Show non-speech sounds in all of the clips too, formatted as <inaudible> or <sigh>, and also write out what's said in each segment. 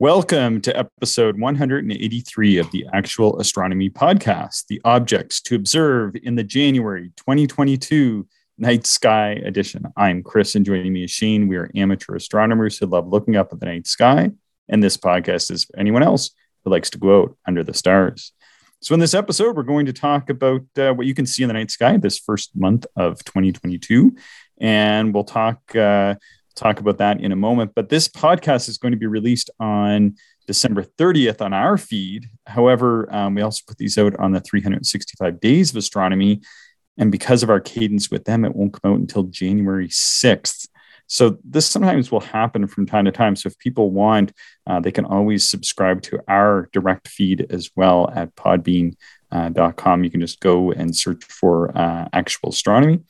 Welcome to episode 183 of the Actual Astronomy Podcast, the objects to observe in the January 2022 night sky edition. I'm Chris, and joining me is Shane. We are amateur astronomers who love looking up at the night sky, and this podcast is for anyone else who likes to go out under the stars. So, in this episode, we're going to talk about uh, what you can see in the night sky this first month of 2022, and we'll talk. Uh, talk about that in a moment. But this podcast is going to be released on December 30th on our feed. However, um, we also put these out on the 365 days of astronomy. And because of our cadence with them, it won't come out until January 6th. So this sometimes will happen from time to time. So if people want, uh, they can always subscribe to our direct feed as well at Podbean uh, .com. You can just go and search for uh, actual astronomy,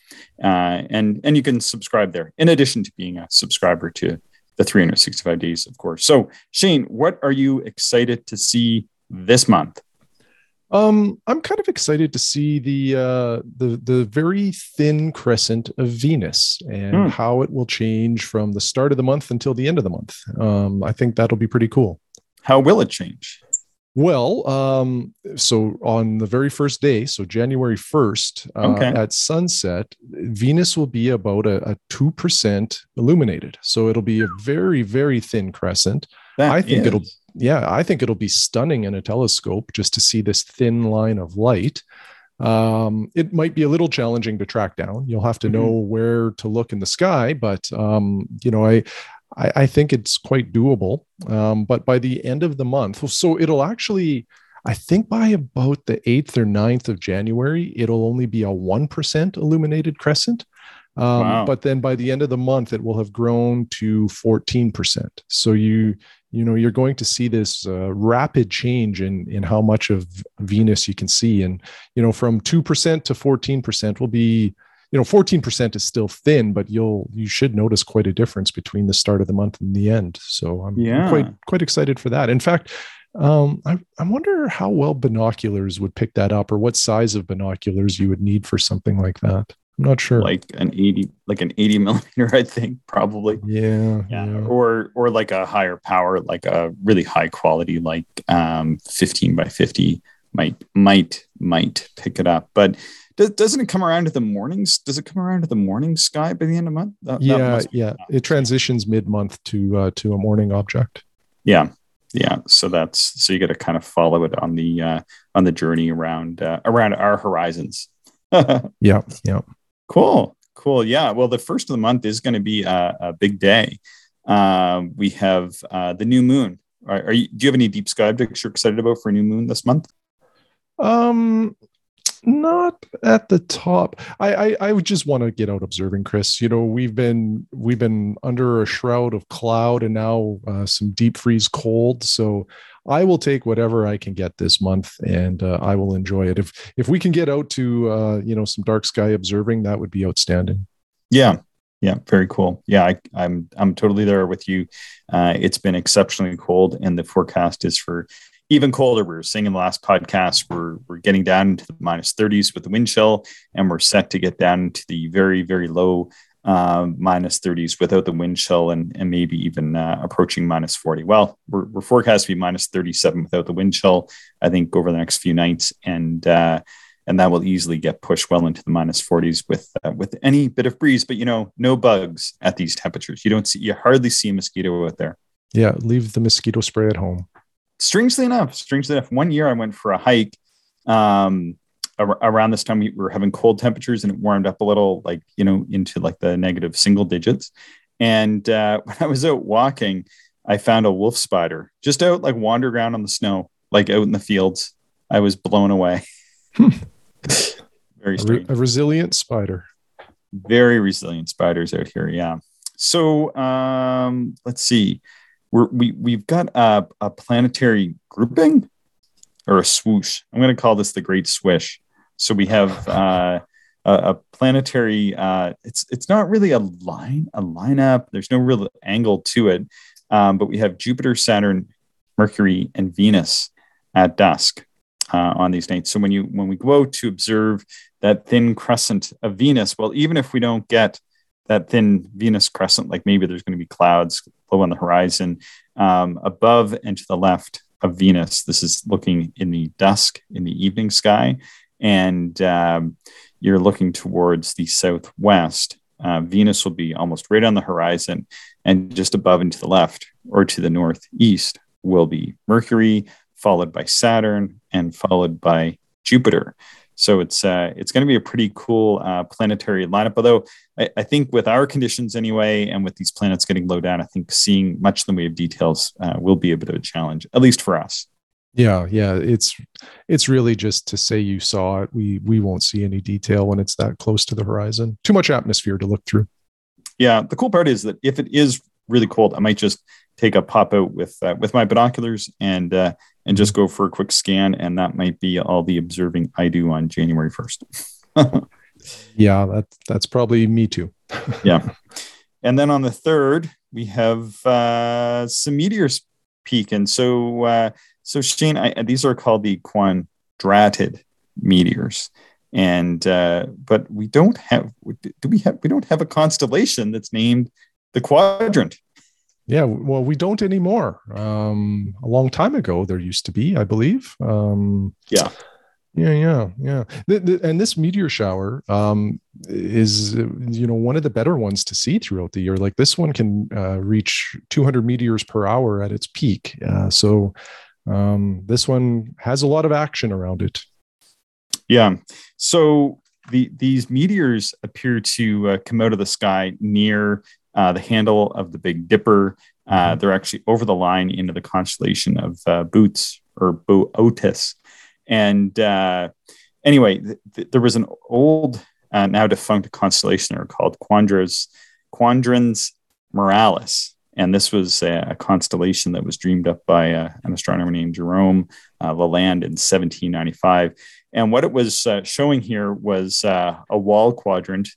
uh, and and you can subscribe there. In addition to being a subscriber to the 365 days, of course. So Shane, what are you excited to see this month? Um, I'm kind of excited to see the uh, the the very thin crescent of Venus and hmm. how it will change from the start of the month until the end of the month. Um, I think that'll be pretty cool. How will it change? Well, um, so on the very first day, so January 1st, uh, okay. at sunset, Venus will be about a, a, 2% illuminated. So it'll be a very, very thin crescent. That I think is. it'll, yeah, I think it'll be stunning in a telescope just to see this thin line of light. Um, it might be a little challenging to track down. You'll have to mm-hmm. know where to look in the sky, but um, you know, I I, I think it's quite doable. Um, but by the end of the month, so it'll actually, I think by about the 8th or 9th of January, it'll only be a 1% illuminated crescent. Um, wow. But then by the end of the month, it will have grown to 14%. So you, you know, you're going to see this uh, rapid change in in how much of Venus you can see, and you know, from two percent to 14% will be you know 14% is still thin but you'll you should notice quite a difference between the start of the month and the end. So i'm, yeah. I'm quite quite excited for that. In fact um, I, I wonder how well binoculars would pick that up or what size of binoculars you would need for something like that. I'm not sure. Like an 80 like an 80 <laughs> millimeter i think probably. Yeah, yeah. yeah. Or or like a higher power like a really high quality like um 15 by 50 might might might pick it up. But does, doesn't it come around to the mornings? Does it come around to the morning sky by the end of the month? That, yeah, that yeah. It transitions mid month to uh, to a morning object. Yeah, yeah. So that's so you got to kind of follow it on the uh, on the journey around uh, around our horizons. <laughs> yeah, yeah. Cool, cool. Yeah. Well, the first of the month is going to be a, a, big day. Uh, we have uh, the new moon. Are, are you? Do you have any deep sky objects you're excited about for a new moon this month? Um, not at the top. I, I I would just want to get out observing, Chris. You know, we've been we've been under a shroud of cloud and now uh, some deep freeze cold. So I will take whatever I can get this month, and uh, I will enjoy it. If if we can get out to uh, you know some dark sky observing, that would be outstanding. Yeah, yeah, very cool. Yeah, I, I'm I'm totally there with you. Uh, it's been exceptionally cold, and the forecast is for even colder. We were saying in the last podcast, we're, we're getting down into the minus 30s with the wind chill, and we're set to get down to the very, very low uh, minus 30s without the wind chill and, and maybe even uh, approaching minus 40. Well, we're, we're forecast to be minus 37 without the wind chill, I think, over the next few nights. And, uh, and that will easily get pushed well into the minus 40s with uh, with any bit of breeze. But you know, no bugs at these temperatures. You don't see, you hardly see a mosquito out there. Yeah, leave the mosquito spray at home strangely enough, strangely enough, one year I went for a hike. Um, ar- around this time we were having cold temperatures and it warmed up a little, like you know, into like the negative single digits. And uh, <laughs> when I was out walking, I found a wolf spider just out like wandering around on the snow, like out in the fields. I was blown away. <laughs> Very strange. A, re- a resilient spider. Very resilient spiders out here. Yeah. So um, let's see we're, we we've got a, a planetary grouping or a swoosh. I'm going to call this the Great Swish. So we have uh, a, a, planetary. Uh, it's it's not really a line a lineup. There's no real angle to it, um, but we have Jupiter, Saturn, Mercury, and Venus at dusk uh, on these nights. So when you when we go out to observe that thin crescent of Venus, well, even if we don't get that thin Venus crescent, like maybe there's going to be clouds low on the horizon. um, above and to the left of Venus. This is looking in the dusk in the evening sky, and um, you're looking towards the southwest. Uh, Venus will be almost right on the horizon, and just above and to the left or to the northeast will be Mercury, followed by Saturn, and followed by Jupiter. So it's uh, it's going to be a pretty cool uh, planetary lineup. Although I, I, think with our conditions anyway, and with these planets getting low down, I think seeing much in the way of details uh, will be a bit of a challenge, at least for us. Yeah, yeah, it's it's really just to say you saw it. We we won't see any detail when it's that close to the horizon. Too much atmosphere to look through. Yeah, the cool part is that if it is really cold, I might just take a pop out with uh, with my binoculars and uh, and just go for a quick scan, and that might be all the observing I do on January first. <laughs> yeah, that that's probably me too. <laughs> yeah, and then on the third we have uh, some meteors peaking. So uh, so Shane, I, these are called the quadrantid meteors and uh, but we don't have do we have we don't have a constellation that's named the quadrant yeah, well, we don't anymore. Um, a long time ago, there used to be, I believe. Um, yeah, yeah, yeah, yeah. The, the, and this meteor shower um, is, you know, one of the better ones to see throughout the year. Like this one can uh, reach 200 meteors per hour at its peak. Uh, so um, this one has a lot of action around it. Yeah. So the, these meteors appear to uh, come out of the sky near uh, the handle of the Big Dipper. Uh, mm-hmm. they're actually over the line into the constellation of uh, Boots or Boötis. And uh, anyway, th- th- there was an old, uh, now defunct constellation called Quandras, Quadrans Muralis. And this was a, a, constellation that was dreamed up by uh, an astronomer named Jerome Lalande in 1795. And what it was showing here was a wall quadrant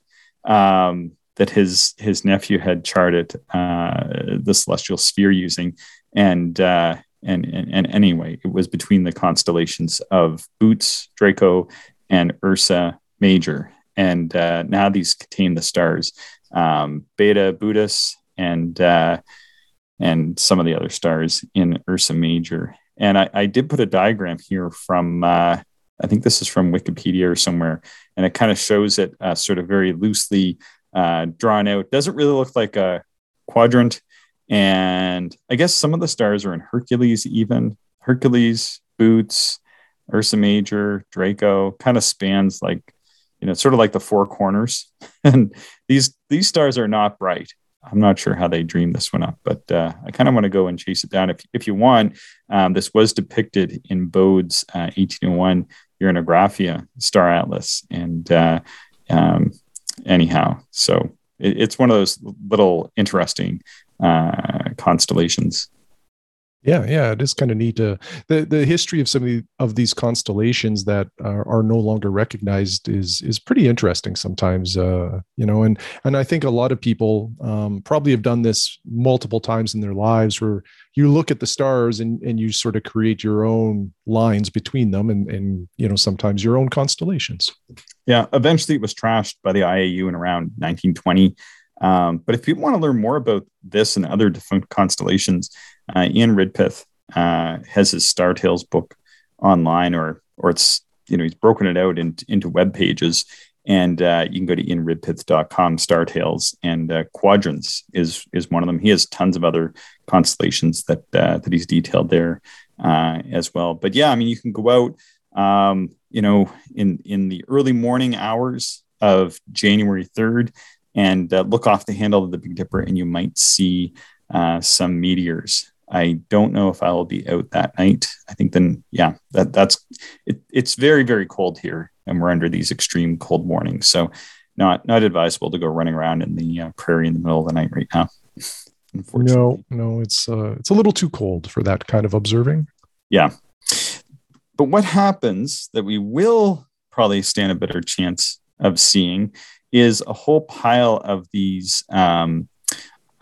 um, that his his nephew had charted uh, the celestial sphere using, and, uh, and and and anyway, it was between the constellations of Boots, Draco, and Ursa Major, and uh, now these contain the stars um, Beta Bootis and uh, and some of the other stars in Ursa Major. And I, I did put a diagram here from uh, I think this is from Wikipedia or somewhere, and it kind of shows it uh, sort of very loosely uh, drawn out. Doesn't really look like a quadrant. And I guess some of the stars are in Hercules, even Hercules, Boots, Ursa Major, Draco, kind of spans like, you know, sort of like the four corners. <laughs> and these these stars are not bright. I'm not sure how they dreamed this one up, but uh, I kind of want to go and chase it down. If, if you want, um, this was depicted in Bode's uh, 1801 Uranographia Star Atlas, and uh, um, anyhow. So it, it's one of those little interesting uh, constellations. Yeah, yeah, it is kind of neat. Uh, the the history of some of, the, of these constellations that are, are, no longer recognized is is pretty interesting sometimes. Uh, you know, and and I think a lot of people um, probably have done this multiple times in their lives, where you look at the stars and and you sort of create your own lines between them, and and you know sometimes your own constellations. Yeah, eventually it was trashed by the IAU in around 1920. Um, but if people want to learn more about this and other defunct constellations, uh, Ian Ridpath uh, has his Star Tales book online, or or it's you know he's broken it out in, into web pages, and uh, you can go to ianridpath.com Star Tales, and uh, Quadrans is is one of them. He has tons of other constellations that uh, that he's detailed there uh, as well. But yeah, I mean, you can go out. Um, you know, in in the early morning hours of January third, and uh, look off the handle of the Big Dipper, and you might see uh, some meteors. I don't know if I will be out that night. I think then, yeah, that that's it, it's very very cold here, and we're under these extreme cold warnings. So, not not advisable to go running around in the uh, prairie in the middle of the night right now. No, no, it's uh, it's a little too cold for that kind of observing. Yeah, but what happens that we will probably stand a better chance of seeing is a whole pile of these um,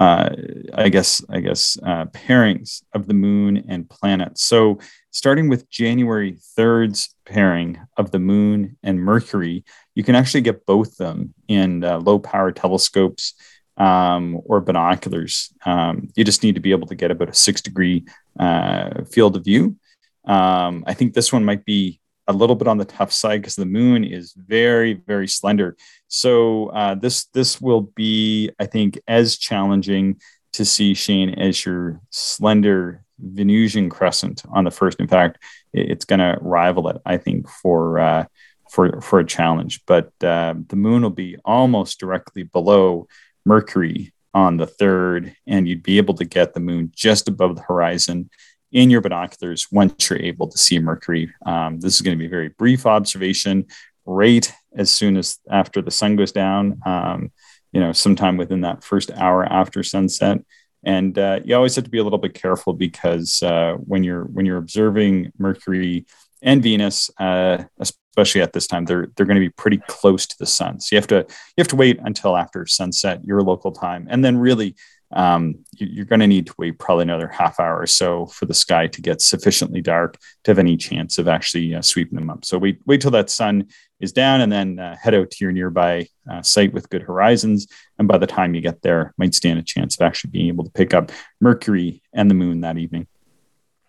uh, I guess I guess uh, pairings of the moon and planets. So starting with January 3rd's pairing of the moon and Mercury, you can actually get both them in uh, low power telescopes um, or binoculars. Um, you just need to be able to get about a six degree uh, field of view. Um, I think this one might be a little bit on the tough side because the moon is very, very slender. So uh, this this will be, I think, as challenging to see Shane as your slender Venusian crescent on the first. In fact, it's going to rival it, I think, for uh, for for a challenge. But uh, the moon will be almost directly below Mercury on the third, and you'd be able to get the moon just above the horizon in your binoculars once you're able to see Mercury. Um, this is going to be a very brief observation, right as soon as after the sun goes down. Um, you know, sometime within that first hour after sunset. And uh, you always have to be a little bit careful because uh, when you're when you're observing Mercury and Venus, uh, especially at this time, they're they're going to be pretty close to the sun. So you have to you have to wait until after sunset, your local time, and then really um, you, are going to need to wait probably another half hour or so for the sky to get sufficiently dark to have any chance of actually uh, sweeping them up. So wait wait till that sun is down, and then uh, head out to your nearby uh, site with good horizons. And by the time you get there, might stand a chance of actually being able to pick up Mercury and the Moon that evening.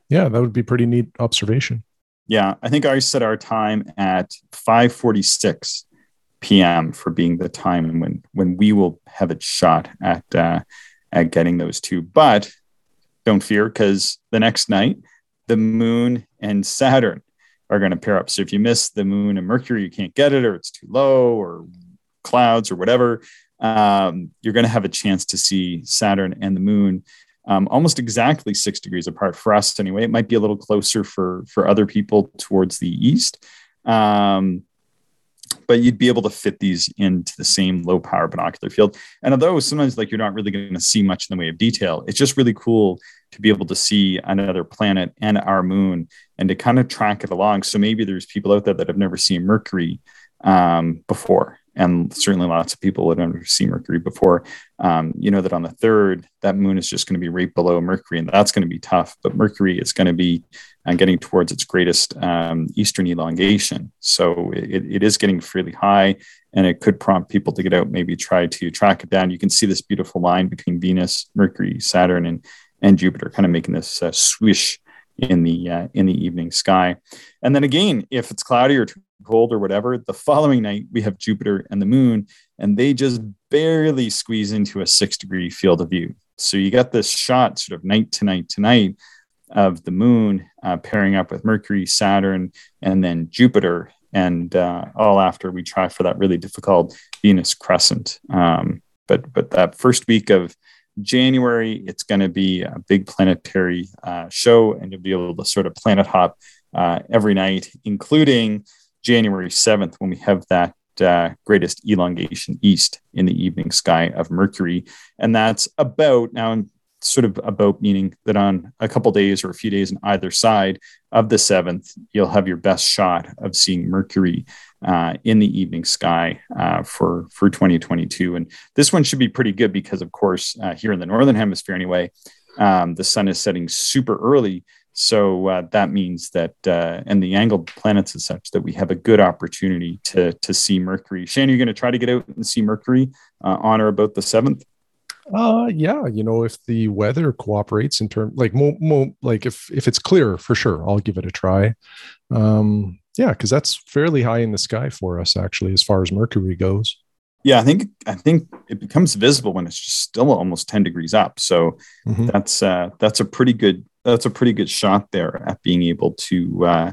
Yeah, that would be pretty neat observation. Yeah, I think I set our time at 5:46 p.m. for being the time when when we will have a shot at uh, at getting those two. But don't fear, because the next night, the Moon and Saturn are going to pair up. So if you miss the Moon and Mercury, you can't get it, or it's too low, or clouds, or whatever. Um, you're going to have a chance to see Saturn and the Moon um, almost exactly six degrees apart for us anyway. It might be a little closer for for other people towards the east, um, but you'd be able to fit these into the same low power binocular field. And although sometimes like you're not really going to see much in the way of detail, it's just really cool to be able to see another planet and our moon and to kind of track it along. So maybe there's people out there that have never seen Mercury um, before and certainly lots of people that have never seen Mercury before. Um, you know that on the third, that moon is just going to be right below Mercury, and that's going to be tough. But Mercury is going to be uh, getting towards its greatest um, eastern elongation, so it, it is getting fairly high, and it could prompt people to get out, maybe try to track it down. You can see this beautiful line between Venus, Mercury, Saturn, and and Jupiter, kind of making this uh, swish in the uh, in the evening sky. And then again, if it's cloudy or too cold or whatever, the following night we have Jupiter and the moon, and they just barely squeeze into a six degree field of view. So you got this shot sort of night to night to night of the moon uh, pairing up with Mercury, Saturn, and then Jupiter. And uh, all after we try for that really difficult Venus crescent. Um, but but that first week of January, it's going to be a big planetary uh, show, and you'll be able to sort of planet hop uh, every night, including January 7th when we have that uh, greatest elongation east in the evening sky of Mercury. And that's about now, sort of about meaning that on a couple days or a few days on either side of the 7th, you'll have your best shot of seeing Mercury uh, in the evening sky uh, for, for 2022. And this one should be pretty good because, of course, uh, here in the Northern Hemisphere anyway, um, the sun is setting super early. So uh, that means that, uh, and the angled planets is such that we have a good opportunity to to see Mercury. Shane, you're going to try to get out and see Mercury uh, on or about the seventh. Uh yeah, you know if the weather cooperates in terms like mo, mo, like if if it's clear for sure, I'll give it a try. Um yeah, because that's fairly high in the sky for us actually, as far as Mercury goes. Yeah, I think I think it becomes visible when it's just still almost ten degrees up. So mm-hmm. that's uh, that's a pretty good that's a pretty good shot there at being able to uh,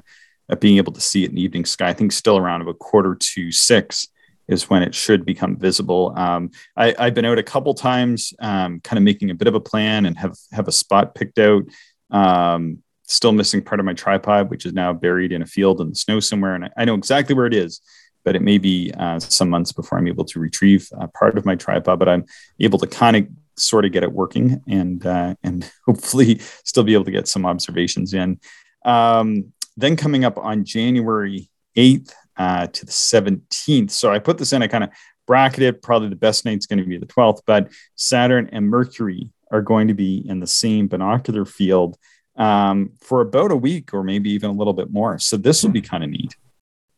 at being able to see it in the evening sky. I think still around about quarter to six is when it should become visible. Um, I, have been out a couple times, um, kind of making a bit of a plan and have have a spot picked out. Um, still missing part of my tripod, which is now buried in a field in the snow somewhere, and I, I know exactly where it is. But it may be uh, some months before I'm able to retrieve part of my tripod. But I'm able to kind of sort of get it working and uh, and <laughs> hopefully still be able to get some observations in. Um, then coming up on January 8th uh, to the 17th. So I put this in, I kind of bracketed. Probably the best night's going to be the 12th, but Saturn and Mercury are going to be in the same binocular field um, for about a week or maybe even a little bit more. So this will be kind of neat.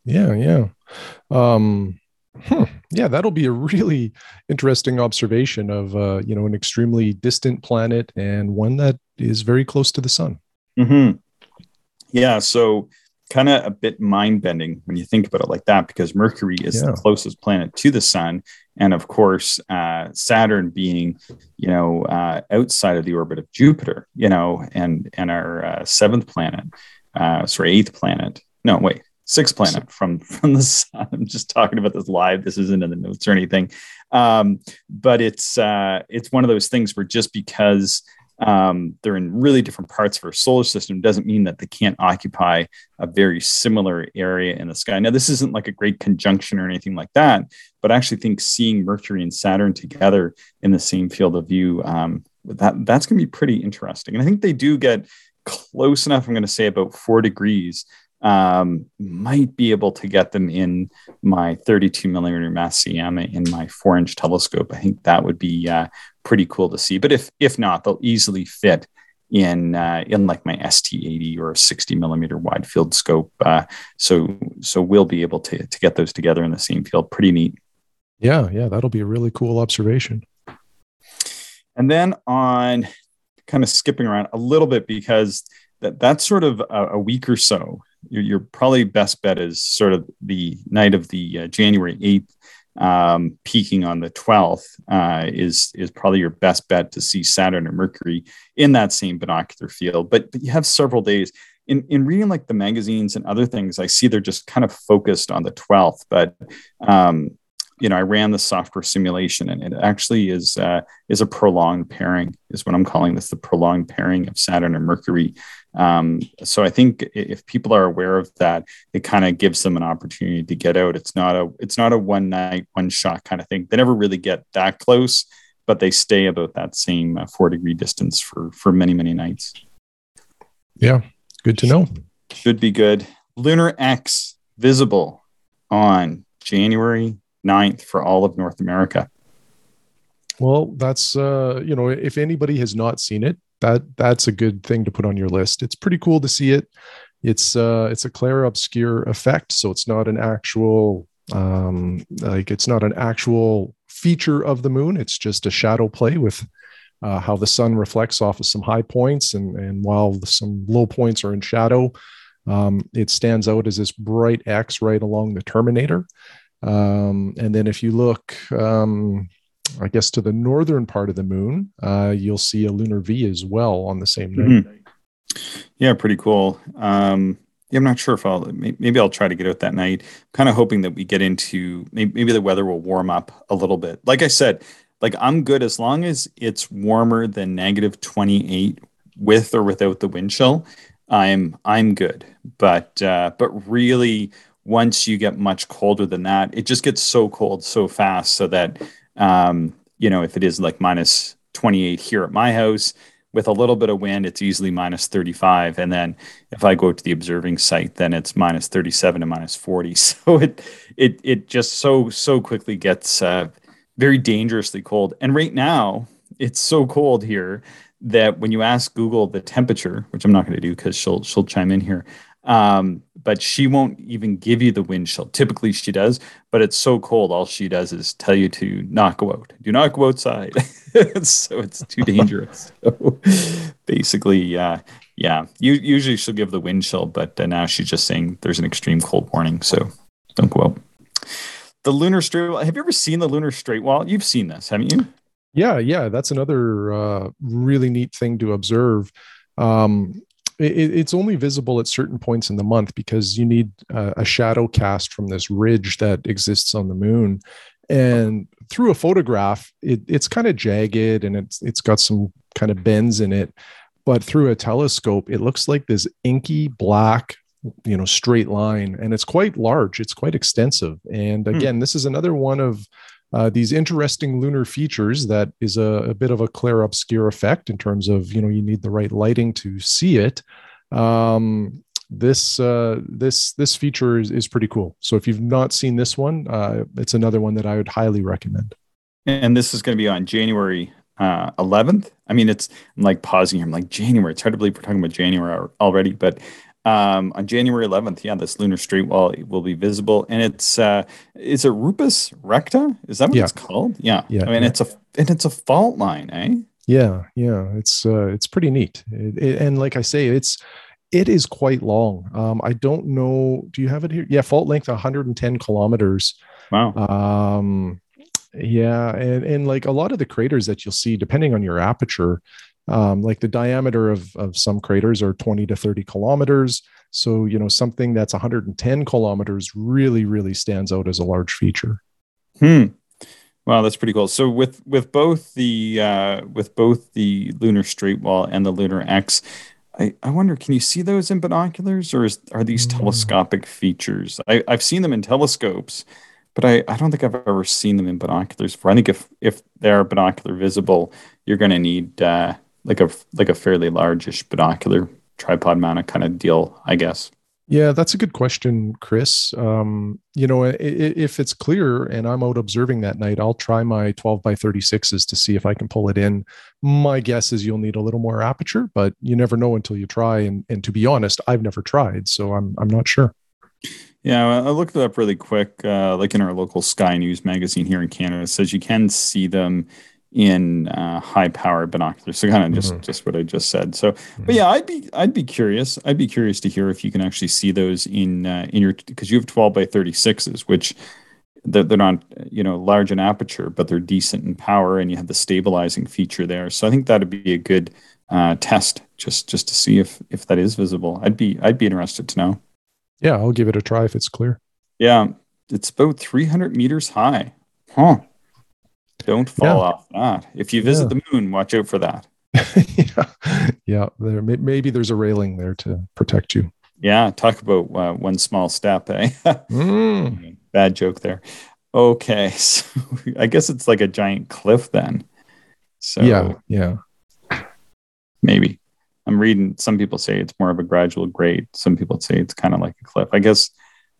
Yeah, yeah. Um, Hmm. Yeah, that'll be a really interesting observation of uh, you know an extremely distant planet and one that is very close to the sun. Mm-hmm. Yeah, so kind of a bit mind bending when you think about it like that, because Mercury is yeah. the closest planet to the sun, and of course uh, Saturn being, you know, uh, outside of the orbit of Jupiter, you know, and and our uh, seventh planet, uh, sorry, eighth planet. No, wait, sixth planet from <laughs> from the sun. I'm just talking about this live. This isn't in the notes or anything, um, but it's uh, it's one of those things where just because um, they're in really different parts of our solar system doesn't mean that they can't occupy a very similar area in the sky. Now, this isn't like a great conjunction or anything like that, but I actually think seeing Mercury and Saturn together in the same field of view, um, that that's going to be pretty interesting. And I think they do get close enough. I'm going to say about four degrees um, might be able to get them in my 32 millimeter Massey in my four inch telescope. I think that would be uh, pretty cool to see. But if if not, they'll easily fit in uh, in like my ST80 or a 60 millimeter wide field scope. Uh, so so we'll be able to to get those together in the same field. Pretty neat. Yeah, yeah, that'll be a really cool observation. And then on kind of skipping around a little bit because that that's sort of a, a week or so your, your, probably best bet is sort of the night of the uh, January 8th, um, peaking on the 12th uh, is, is probably your best bet to see Saturn or Mercury in that same binocular field. But, but you have several days. In, in reading like the magazines and other things, I see they're just kind of focused on the 12th. But um, you know, I ran the software simulation, and it actually is uh, is a prolonged pairing, is what I'm calling this, the prolonged pairing of Saturn and Mercury. Um, so I think if people are aware of that, it kind of gives them an opportunity to get out. It's not a it's not a one night, one shot kind of thing. They never really get that close, but they stay about that same uh, four degree distance for for many many nights. Yeah, good to know. Should be good. Lunar X visible on January 9th for all of North America. Well, that's uh, you know, if anybody has not seen it, that that's a good thing to put on your list. It's pretty cool to see it. It's uh, it's a clair obscure effect, so it's not an actual um, like it's not an actual feature of the moon. It's just a shadow play with uh, how the sun reflects off of some high points, and and while some low points are in shadow, um, it stands out as this bright X right along the terminator. Um, and then if you look, um, I guess, to the northern part of the moon, uh, you'll see a lunar V as well on the same night. Mm-hmm. Yeah, pretty cool. Um, yeah, I'm not sure if I'll maybe I'll try to get out that night. kind of hoping that we get into maybe, maybe the weather will warm up a little bit. Like I said, like I'm good as long as it's warmer than negative 28 with or without the wind chill. I'm I'm good. But uh, but really once you get much colder than that, it just gets so cold so fast so that, um, you know, if it is like minus 28 here at my house, with a little bit of wind, it's easily minus 35. And then if I go to the observing site, then it's minus 37 to minus 40. <laughs> So it it it just so so quickly gets uh, very dangerously cold. And right now, it's so cold here that when you ask Google the temperature, which I'm not going to do because she'll she'll chime in here, um, but she won't even give you the wind. Typically, she does, but it's so cold. All she does is tell you to not go out. Do not go outside. <laughs> so it's too dangerous. <laughs> so basically, uh, yeah. You, usually she'll give the wind but uh, now she's just saying there's an extreme cold warning. So don't go out. The lunar straight wall. Have you ever seen the lunar straight wall? You've seen this, haven't you? Yeah, yeah. That's another uh, really neat thing to observe. Um, it, it's only visible at certain points in the month because you need a, a shadow cast from this ridge that exists on the moon and through a photograph it, it's kind of jagged and it's it's got some kind of bends in it but through a telescope it looks like this inky black you know straight line and it's quite large it's quite extensive and hmm. again hmm. this is another one of uh, these interesting lunar features that is a, a bit of a clair obscure effect in terms of you know you need the right lighting to see it. Um, this uh, this this feature is, is pretty cool. So if you've not seen this one uh, it's another one that i would highly recommend. And this is going to be on january uh, 11th i mean it's I'm like pausing here. I'm like january. It's hard to believe we're talking about january already but um, on January 11th. Yeah, this lunar straight wall will be visible, and it's uh, is it Rupes Recta? Is that what yeah. it's called? Yeah, yeah. I mean, yeah. it's a and it's a fault line, eh? Yeah, yeah. It's uh, it's pretty neat, it, it, and like I say, it's it is quite long. Um, I don't know. Do you have it here? Yeah, fault length 110 kilometers. Wow. Um, yeah, and and like a lot of the craters that you'll see, depending on your aperture, um, like the diameter of of some craters are 20 to 30 kilometers. So you know something that's 110 kilometers really really stands out as a large feature. Hmm. Wow, that's pretty cool. So with with both the uh, with both the lunar straight wall and the lunar X, I, I wonder, can you see those in binoculars, or is, are these mm. telescopic features? I, I've seen them in telescopes, but I, I don't think I've ever seen them in binoculars For I think if if they're binocular visible, you're going to need uh, like a like a fairly largish binocular tripod mounted kind of deal, I guess. Yeah, that's a good question, Chris. Um, you know, if it's clear and I'm out observing that night, I'll try my 12 by 36s to see if I can pull it in. My guess is you'll need a little more aperture, but you never know until you try. And, and to be honest, I've never tried, so I'm I'm not sure. Yeah, I looked it up really quick. Uh, like in our local Sky News magazine here in Canada, it says you can see them in uh, high power binoculars. So kind of just mm-hmm. just what I just said. So, mm-hmm. but yeah, I'd be I'd be curious. I'd be curious to hear if you can actually see those in uh, in your because you have twelve by thirty sixes, which they're, they're not you know large in aperture, but they're decent in power, and you have the stabilizing feature there. So I think that'd be a good uh, test just just to see if if that is visible. I'd be I'd be interested to know. Yeah, I'll give it a try if it's clear. Yeah, it's about 300 meters high. Huh. Don't fall yeah. off that. If you visit yeah. the moon, watch out for that. <laughs> yeah, yeah. There, maybe there's a railing there to protect you. Yeah, talk about uh, one small step, eh? <laughs> mm. Bad joke there. Okay, <laughs> so I guess it's like a giant cliff then. So yeah, yeah. Maybe I'm reading. Some people say it's more of a gradual grade. Some people say it's kind of like a cliff. I guess,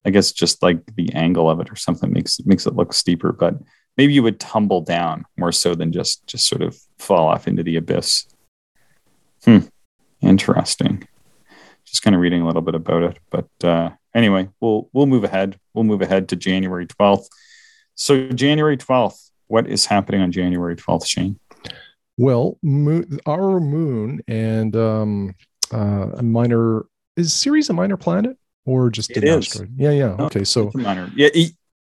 I guess just like the angle of it or something makes makes it look steeper. But maybe you would tumble down more so than just just sort of fall off into the abyss. Hmm. Interesting. Just kind of reading a little bit about it, but uh, anyway, we'll we'll move ahead. We'll move ahead to January twelfth. So January twelfth, what is happening on January twelfth, Shane? Well, moon, our moon and um, uh, a minor is Ceres a minor planet or just it an is. asteroid? Yeah, yeah. No, okay, so minor. Yeah,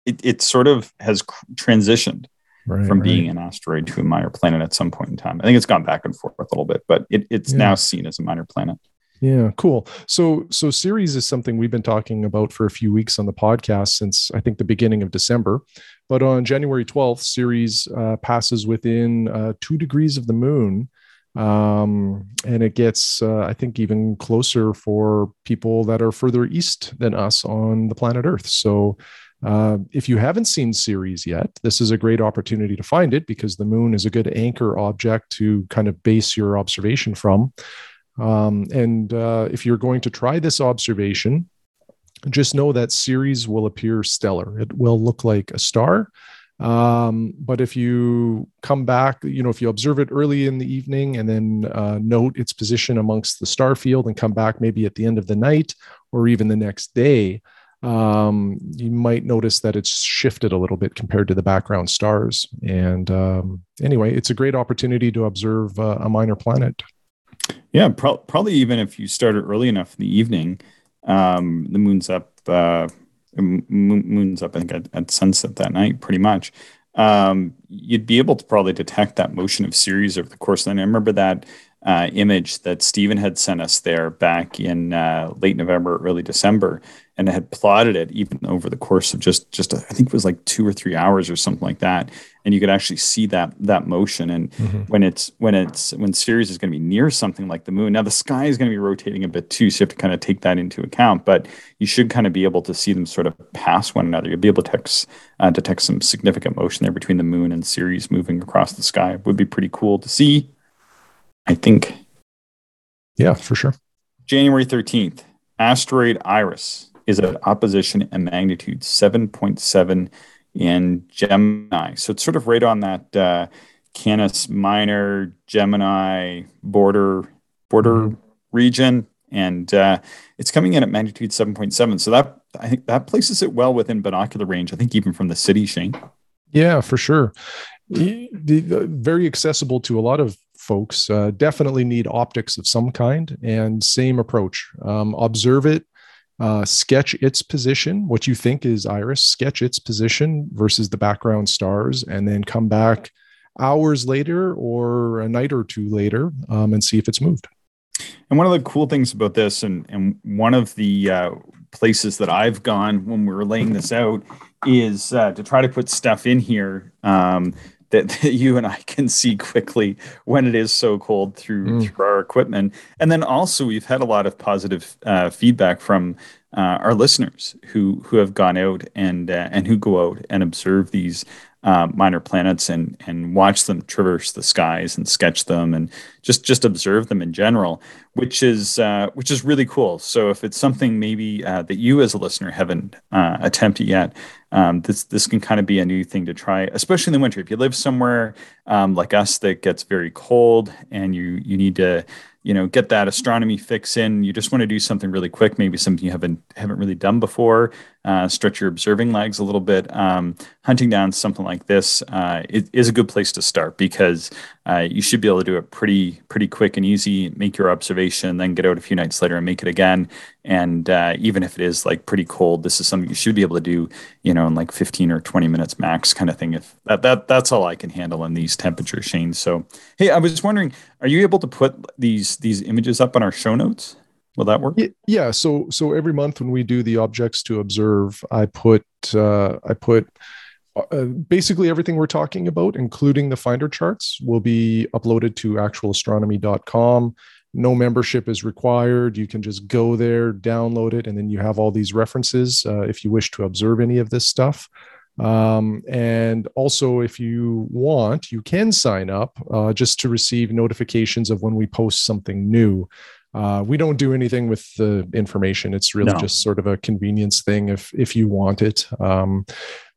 it, it, sort of has transitioned right, from right. being an asteroid to a minor planet at some point in time. I think it's gone back and forth a little bit, but it, it's yeah. now seen as a minor planet. Yeah, cool. So so Ceres is something we've been talking about for a few weeks on the podcast since I think the beginning of December. But on January 12th, Ceres uh, passes within uh, two degrees of the moon. Um, and it gets, uh, I think, even closer for people that are further east than us on the planet Earth. So uh, if you haven't seen Ceres yet, this is a great opportunity to find it because the moon is a good anchor object to kind of base your observation from. Um, and uh, if you're going to try this observation, just know that Ceres will appear stellar. It will look like a star. Um, but if you come back, you know, if you observe it early in the evening and then uh, note its position amongst the star field and come back maybe at the end of the night or even the next day, um, you might notice that it's shifted a little bit compared to the background stars. And um, anyway, it's a great opportunity to observe uh, a minor planet. Yeah, pro- probably even if you started early enough in the evening, um, the moon's up. Uh, moon's up, I think, at, at, sunset that night, pretty much. Um, you'd be able to probably detect that motion of Ceres over the course. And I remember that uh, image that Stephen had sent us there back in uh, late November, early December, and had plotted it even over the course of just just I think it was like two or three hours or something like that, and you could actually see that that motion. And mm-hmm. when it's when it's when Ceres is going to be near something like the moon, now the sky is going to be rotating a bit too, so you have to kind of take that into account. But you should kind of be able to see them sort of pass one another. You'll be able to detect, uh, detect some significant motion there between the moon and Ceres moving across the sky. It would be pretty cool to see. I think. Yeah, for sure. January 13th, asteroid Iris is at opposition and magnitude 7.7 in Gemini. So it's sort of right on that uh, Canis Minor Gemini border border mm-hmm. region. and uh, it's coming in at magnitude 7.7. So that I think that places it well within binocular range. I think even from the city, Shane. Yeah, for sure. The, the, very accessible to a lot of folks. Uh, definitely need optics of some kind, and same approach. Um, observe it. Uh, sketch its position, what you think is Iris, sketch its position versus the background stars, and then come back hours later or a night or two later um, and see if it's moved. And one of the cool things about this, and, and one of the uh, places that I've gone when we were laying this out, is uh, to try to put stuff in here um, that, <laughs> that, you and I can see quickly when it is so cold through, mm. through our equipment. And then also, we've had a lot of positive uh, feedback from uh, our listeners who who have gone out and uh, and who go out and observe these uh, minor planets and and watch them traverse the skies and sketch them and just just observe them in general, which is uh, which is really cool. So if it's something maybe uh, that you as a listener haven't uh, attempted yet, um, this this can kind of be a new thing to try, especially in the winter. If you live somewhere um, like us that gets very cold and you you need to you know get that astronomy fix in you just want to do something really quick maybe something you haven't haven't really done before uh, stretch your observing legs a little bit um, hunting down something like this uh, is a good place to start because uh, you should be able to do it pretty pretty quick and easy. Make your observation, then get out a few nights later and make it again. And uh, even if it is like pretty cold, this is something you should be able to do, you know, in like 15 or 20 minutes max, kind of thing. If that, that that's all I can handle in these temperatures, Shane. So hey, I was just wondering, are you able to put these these images up on our show notes? Will that work? Yeah. So so every month when we do the objects to observe, I put uh, I put uh, basically everything we're talking about, including the finder charts, will be uploaded to actualastronomy.com. No membership is required. You can just go there, download it, and then you have all these references uh, if you wish to observe any of this stuff. Um, and also, if you want, you can sign up uh, just to receive notifications of when we post something new. Uh, we don't do anything with the information. It's really no. just sort of a convenience thing if if you want it. Um,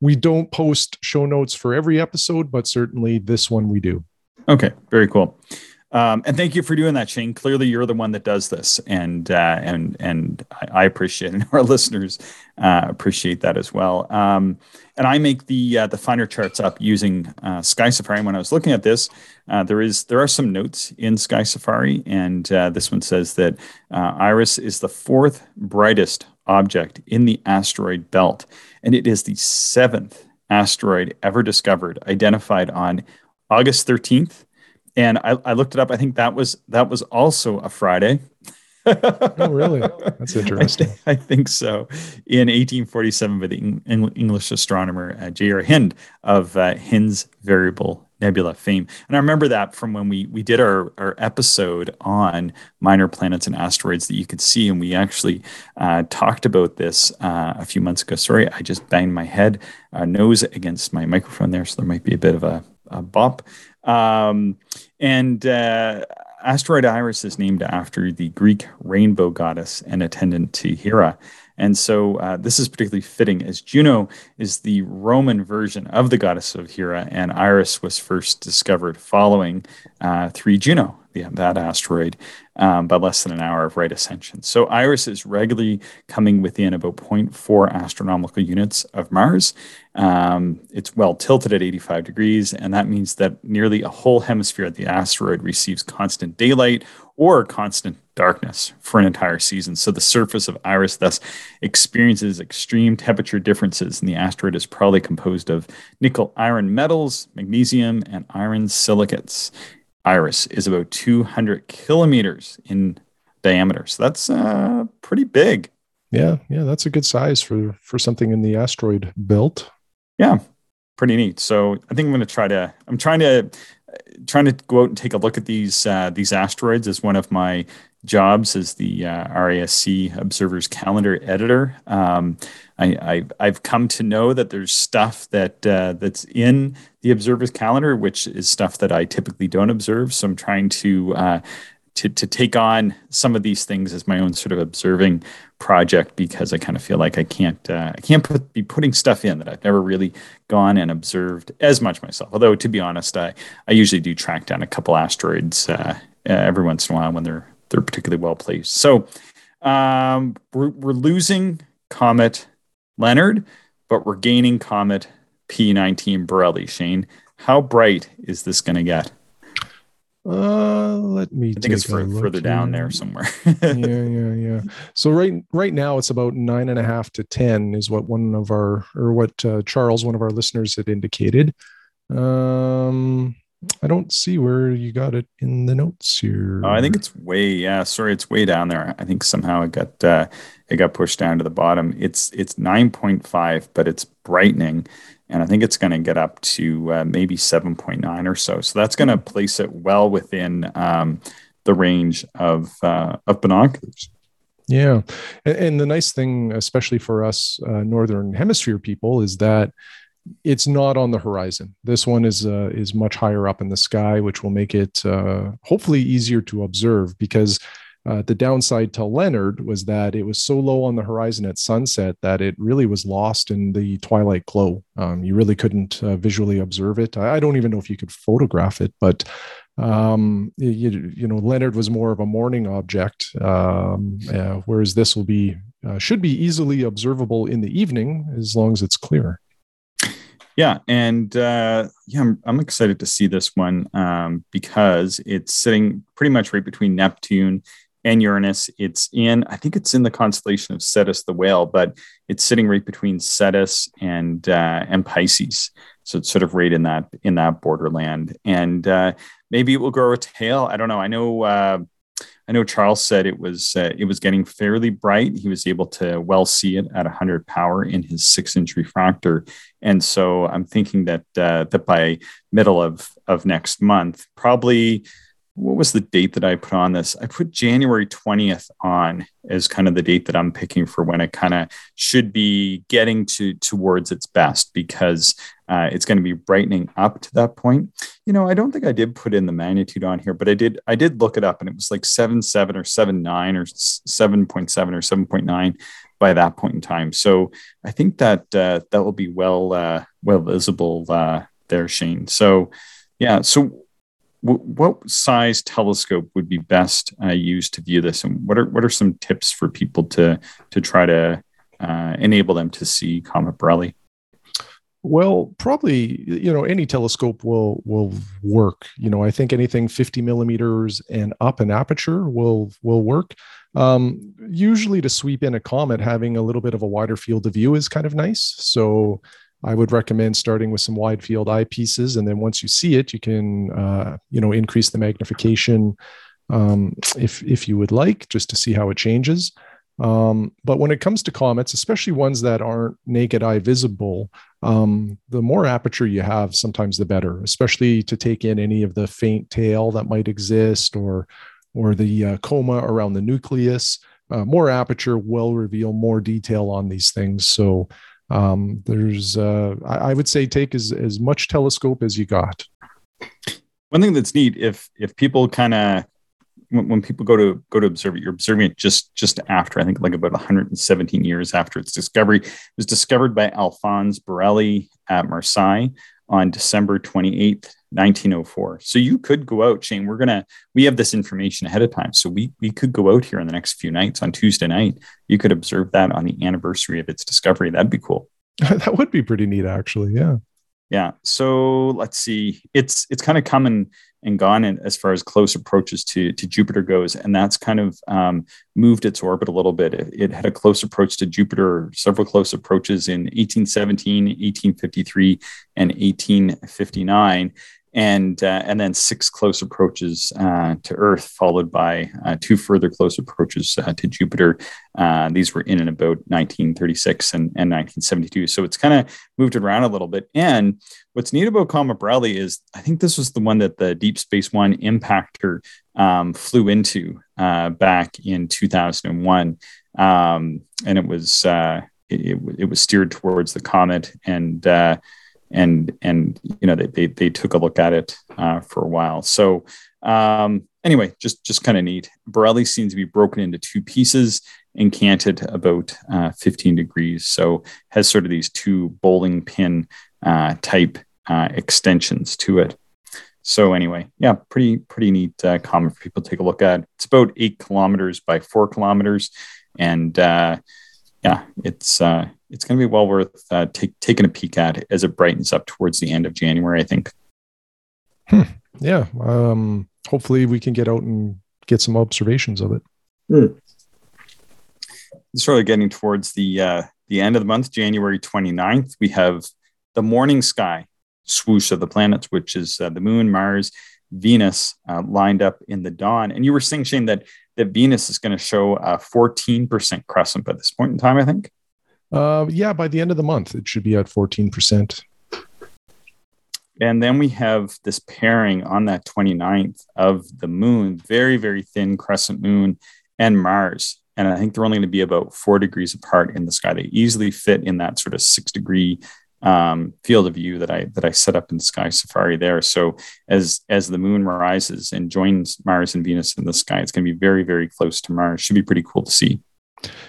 we don't post show notes for every episode, but certainly this one we do. Okay, very cool. Um, and thank you for doing that, Shane. Clearly, you're the one that does this, and uh, and and I, appreciate. And <laughs> our listeners uh, appreciate that as well. Um, and I make the uh, the finder charts up using uh, Sky Safari. When I was looking at this, uh, there is there are some notes in Sky Safari, and uh, this one says that Iris is the fourth brightest object in the asteroid belt, and it is the seventh asteroid ever discovered, identified on August 13th and I, I looked it up. I think that was that was also a Friday. oh, really? <laughs> That's interesting. I, th- I, think so. In 1847, by the Eng- English astronomer uh, J.R. Hind of uh, Hind's Variable Nebula fame. And I remember that from when we we did our, our episode on minor planets and asteroids that you could see. And we actually uh, talked about this uh, a few months ago. Sorry, I just banged my head, uh, nose against my microphone there. So there might be a bit of a, a bump. Um, and uh, asteroid Iris is named after the Greek rainbow goddess and attendant to Hera. And so uh, this is particularly fitting as Juno is the Roman version of the goddess of Hera, and Iris was first discovered following uh, 3 Juno, the, that asteroid, um, by less than an hour of right ascension. So Iris is regularly coming within about 0.4 astronomical units of Mars. Um, it's well tilted at 85 degrees, and that means that nearly a whole hemisphere of the asteroid receives constant daylight or constant darkness for an entire season. So the surface of Iris thus experiences extreme temperature differences, and the asteroid is probably composed of nickel iron metals, magnesium, and iron silicates iris is about 200 kilometers in diameter. So that's uh, pretty big. Yeah, yeah, that's a good size for for something in the asteroid belt. Yeah, pretty neat. So I think I'm going to try to. I'm trying to trying to go out and take a look at these uh, these asteroids as one of my jobs as the uh, RASC Observers Calendar editor. Um, I, have come to know that there's stuff that uh, that's in the Observers Calendar, which is stuff that I typically don't observe. So I'm trying to uh, to, to take on some of these things as my own sort of observing project because I kind of feel like I can't uh, I can't put, be putting stuff in that I've never really gone and observed as much myself. Although to be honest, I I usually do track down a couple asteroids uh, every once in a while when they're they're particularly well placed. So um, we're, we're losing Comet Leonard, but we're gaining Comet P19 Borrelly. Shane, how bright is this going to get? Uh, let me. I think it's for, further here. down there somewhere. yeah, yeah, <laughs> yeah. So right, right now it's about nine and a half to ten is what one of our or what uh, Charles, one of our listeners, had indicated. Um, I don't see where you got it in the notes here. Oh, I think it's way yeah. Sorry, it's way down there. I think somehow it got uh, it got pushed down to the bottom. It's it's nine point five, but it's brightening, and I think it's going to get up to uh, maybe seven point nine or so. So that's going to place it well within um, the range of uh, of binoculars. Yeah, and, and, the nice thing, especially for us uh, northern hemisphere people, is that it's not on the horizon. This one is uh, is much higher up in the sky, which will make it uh, hopefully easier to observe. Because uh, the downside to Leonard was that it was so low on the horizon at sunset that it really was lost in the twilight glow. Um, you really couldn't uh, visually observe it. I, I, don't even know if you could photograph it, but um, you, you know, Leonard was more of a morning object, um, uh, whereas this will be uh, should be easily observable in the evening as long as it's clear. Yeah, and uh, yeah, I'm, I'm, excited to see this one um, because it's sitting pretty much right between Neptune and Uranus. It's in, I think it's in the constellation of Cetus the Whale, but it's sitting right between Cetus and uh, and Pisces. So it's sort of right in that in that borderland, and uh, maybe it will grow a tail. I don't know. I know uh, I know Charles said it was uh, it was getting fairly bright. He was able to well see it at 100 power in his six inch refractor, and so I'm thinking that uh, that by middle of of next month, probably what was the date that I put on this? I put January 20th on as kind of the date that I'm picking for when it kind of should be getting to towards its best because uh, it's going to be brightening up to that point. You know, I don't think I did put in the magnitude on here, but I did. I did look it up, and it was like seven seven or seven nine or seven point seven or seven point nine by that point in time. So I think that uh, that will be well uh, well visible uh, there, Shane. So yeah, so what size telescope would be best uh, used to view this, and what are what are some tips for people to to try to uh, enable them to see Comet Borrelly? Well, probably you know any telescope will will work. You know, I think anything 50 millimeters and up in aperture will will work. Um, usually, to sweep in a comet, having a little bit of a wider field of view is kind of nice. So I would recommend starting with some wide field eyepieces, and then once you see it, you can uh, you know increase the magnification um, if if you would like, just to see how it changes. Um, but when it comes to comets, especially ones that aren't naked eye visible, um, the more aperture you have, sometimes the better. Especially to take in any of the faint tail that might exist, or or the uh, coma around the nucleus. Uh, more aperture will reveal more detail on these things. So um, there's uh, I, I, would say take as, as much telescope as you got. One thing that's neat if if people kind of when, when, people go to go to observe it you're observing it just just after i think like about 117 years after its discovery. It was discovered by alphonse Borrelly at marseille on december 28th 1904 so you could go out shane we're gonna we have this information ahead of time. So we we could go out here in the next few nights on tuesday night. You could observe that on the anniversary of its discovery. That'd be cool. <laughs> That would be pretty neat actually. Yeah. Yeah. So let's see. It's it's kind of coming and gone in, as far as close approaches to to jupiter goes and that's kind of um, moved its orbit a little bit. It, it, had a close approach to jupiter several close approaches in 1817 1853 and 1859 and uh, and then six close approaches uh, to Earth, followed by uh, two further close approaches uh, to Jupiter. Uh, these were in and about 1936 and, and 1972. So it's kind of moved around a little bit. And what's neat about Comet Borrelly is I think this was the one that the Deep Space One impactor um, flew into uh, back in 2001, um, and it was it, it, was steered towards the comet and and and you know they they, they took a look at it uh, for a while. So um, anyway, just just kind of neat. Borrelly seems to be broken into two pieces and canted about uh, 15 degrees. So has sort of these two bowling pin uh, type uh, extensions to it. So anyway, yeah, pretty pretty neat uh, comet for people to take a look at. It's about eight kilometers by four kilometers, and uh, yeah, it's uh, it's going to be well worth uh, take, taking a peek at as it brightens up towards the end of January. I think. Hmm. Yeah. Um, hopefully, we can get out and get some observations of it. Hmm. Sort of getting towards the uh, the end of the month, January 29th, we have the morning sky swoosh of the planets, which is uh, the moon, Mars, Venus uh, lined up in the dawn. And you were saying, Shane, that, that Venus is going to show a 14% crescent by this point in time, I think. Uh, yeah, by the end of the month, it should be at 14%. And then we have this pairing on that 29th of the moon, very, very thin crescent moon, and Mars. And I think they're only going to be about four degrees apart in the sky. They easily fit in that sort of six degree um, field of view that I that I set up in Sky Safari there. So as as the moon rises and joins Mars and Venus in the sky, it's going to be very very close to Mars. Should be pretty cool to see.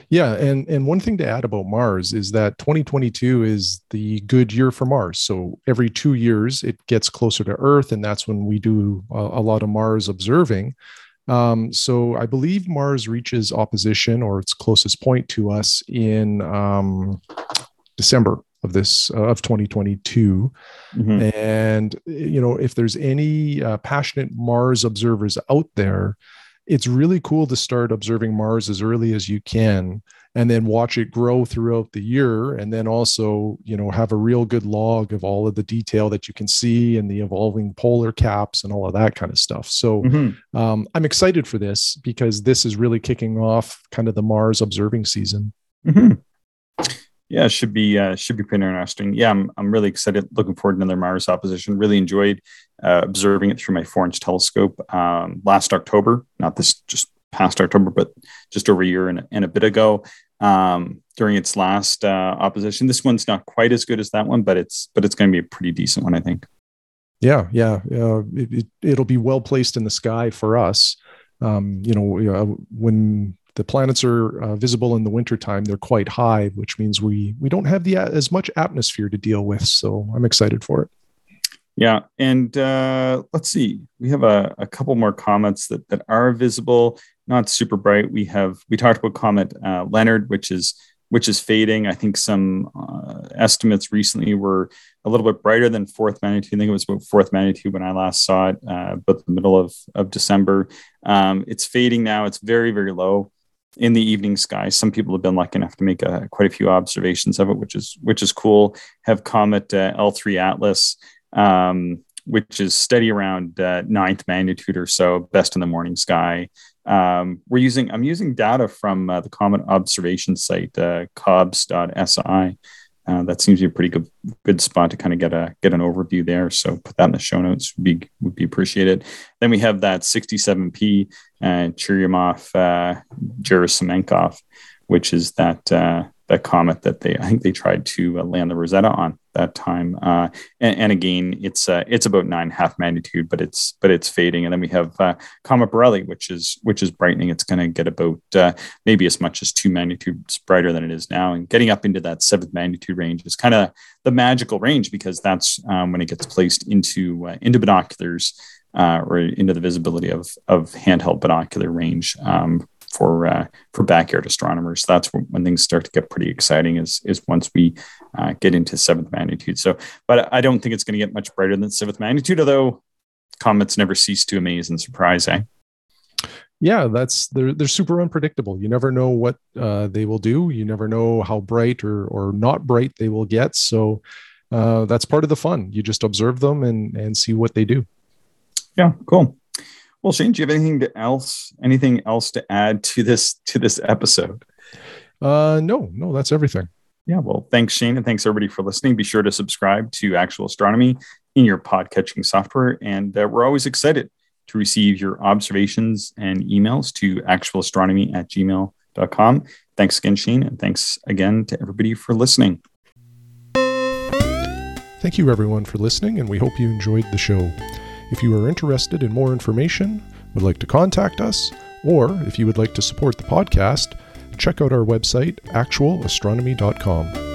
Yeah, and and one thing to add about Mars is that 2022 is the good year for Mars. So every two years it gets closer to Earth, and that's when we do a, a lot of Mars observing. Um, so I believe Mars reaches opposition or its closest point to us in um, December of this uh, of 2022 mm-hmm. and you know if there's any uh, passionate mars observers out there it's really cool to start observing mars as early as you can and then watch it grow throughout the year and then also you know have a real good log of all of the detail that you can see and the evolving polar caps and all of that kind of stuff so mm-hmm. um, i'm excited for this because this is really kicking off kind of the mars observing season mm-hmm yeah, should be uh, should be pretty interesting. Yeah, I'm I'm really excited. Looking forward to another Mars opposition. Really enjoyed uh, observing it through my four inch telescope um, last October. Not this just past October, but just over a year and, and a bit ago um, during its last uh, opposition. This one's not quite as good as that one, but it's but it's going to be a pretty decent one, I think. Yeah, yeah, it, it, will be well placed in the sky for us. Um, you know, uh, when the planets are uh, visible in the wintertime they're quite high which means we we don't have the as much atmosphere to deal with so i'm excited for it. Yeah and uh, let's see we have a, a couple more comets that that are visible not super bright. We have we talked about comet uh, leonard which is which is fading. I think some uh, estimates recently were a little bit brighter than fourth magnitude. I think it was about fourth magnitude when i last saw it uh, but the middle of, of december. Um, it's fading now. It's very very low in the evening sky. Some people have been lucky enough to make uh, quite a few observations of it, which is which is cool. Have Comet uh, L3 Atlas, um, which is steady around uh, ninth magnitude or so, best in the morning sky. Um, we're using I'm using data from uh, the Comet observation site, uh, cobs.si. Uh, that seems to be a pretty good good spot to kind of get a get an overview there. So put that in the show notes would be would be appreciated. Then we have that 67p uh, Churyumov uh, Gerasimenko, which is that uh, that comet that they I think they tried to uh, land the Rosetta on that time. Uh, and, and, again, it's uh, it's about nine half magnitude, but it's but it's fading. And then we have uh, Comet Borrelly, which is which is brightening. It's going to get about uh, maybe as much as two magnitudes brighter than it is now, and getting up into that seventh magnitude range is kind of the magical range because that's um, when it gets placed into uh, into binoculars. or into the visibility of of handheld binocular range um, for uh, for backyard astronomers. That's when things start to get pretty exciting. Is is once we uh, get into seventh magnitude. So, but I don't think it's going to get much brighter than seventh magnitude. Although comets never cease to amaze and surprise. Eh? Yeah, that's they're they're super unpredictable. You never know what uh, they will do. You never know how bright or or not bright they will get. So uh, that's part of the fun. You just observe them and and see what they do. Yeah, cool. Well, Shane, do you have anything to else anything else to add to this to this episode? Uh, no, no, that's everything. Yeah, well, thanks, Shane, and thanks everybody for listening. Be sure to subscribe to Actual Astronomy in your podcatching software, and uh, we're always excited to receive your observations and emails to actualastronomy at gmail.com. Thanks again, Shane, and thanks again to everybody for listening. Thank you, everyone, for listening, and we hope you enjoyed the show. If you are interested in more information, would like to contact us, or if you would like to support the podcast, check out our website, actualastronomy.com.